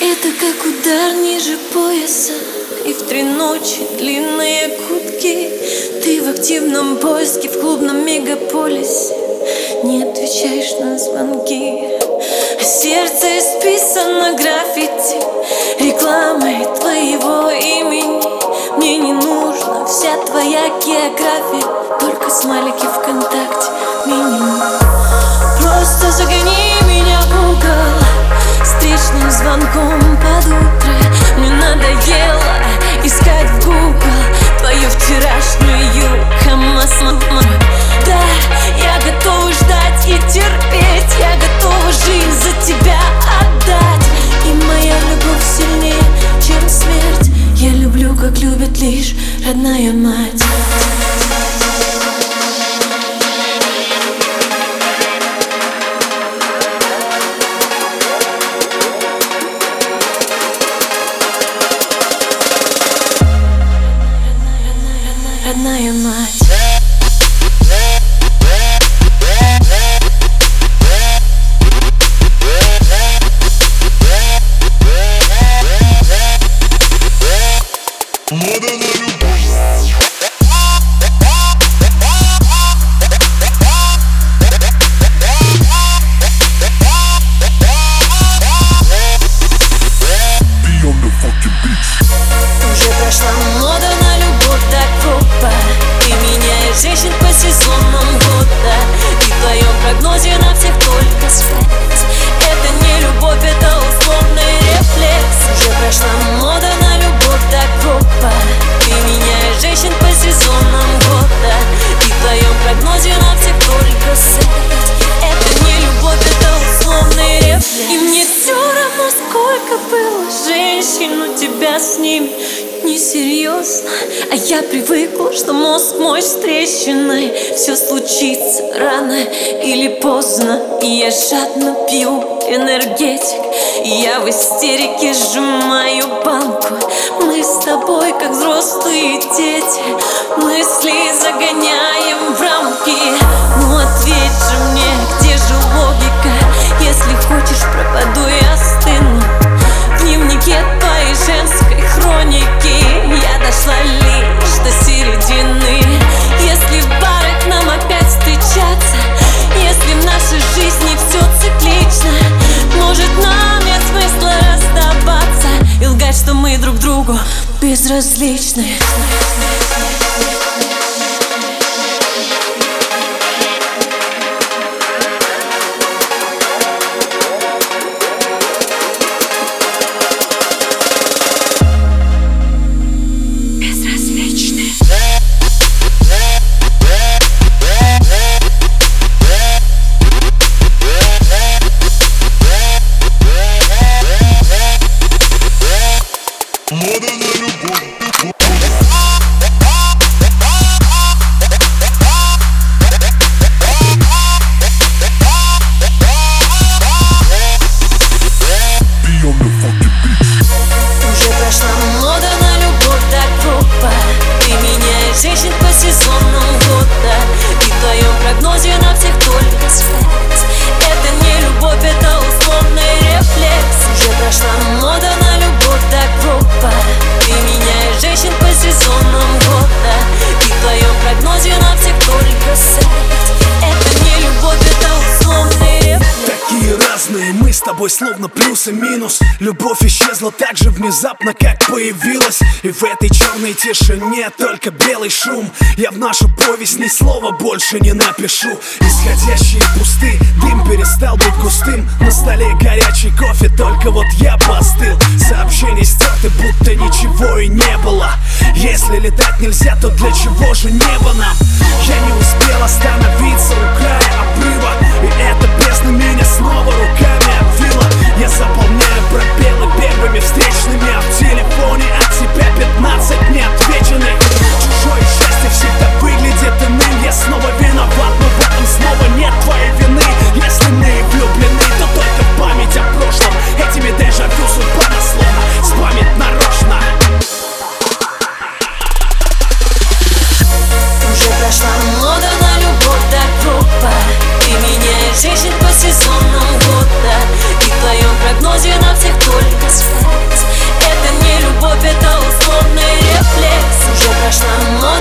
Это как удар ниже пояса. И в три ночи длинные кутки Ты в активном поиске в клубном мегаполисе. Не отвечаешь на звонки. А Сердце исписано граффити. Рекламой твоего имени. Мне не нужна вся твоя география. Только смайлики ВКонтакте как любит лишь родная мать. Родная мать Мода на любовь сколько было женщин у тебя с ними Несерьезно, а я привыкла, что мозг мой с трещиной Все случится рано или поздно. И я жадно пью энергетик. Я в истерике сжимаю банку. Мы с тобой как взрослые дети Мысли загоняем нашей жизни все циклично. Может нам нет смысла расставаться И лгать, что мы друг другу безразличны мы с тобой словно плюс и минус. Любовь исчезла так же внезапно, как появилась. И в этой черной тишине только белый шум. Я в нашу повесть ни слова больше не напишу. Исходящие пусты, дым перестал быть густым. На столе горячий кофе, только вот я постыл. Сообщений стерты, будто ничего и не было. Если летать нельзя, то для чего же небо нам? Я не успел остановиться у края обрыва. И эта бездна меня снова руками страшно, но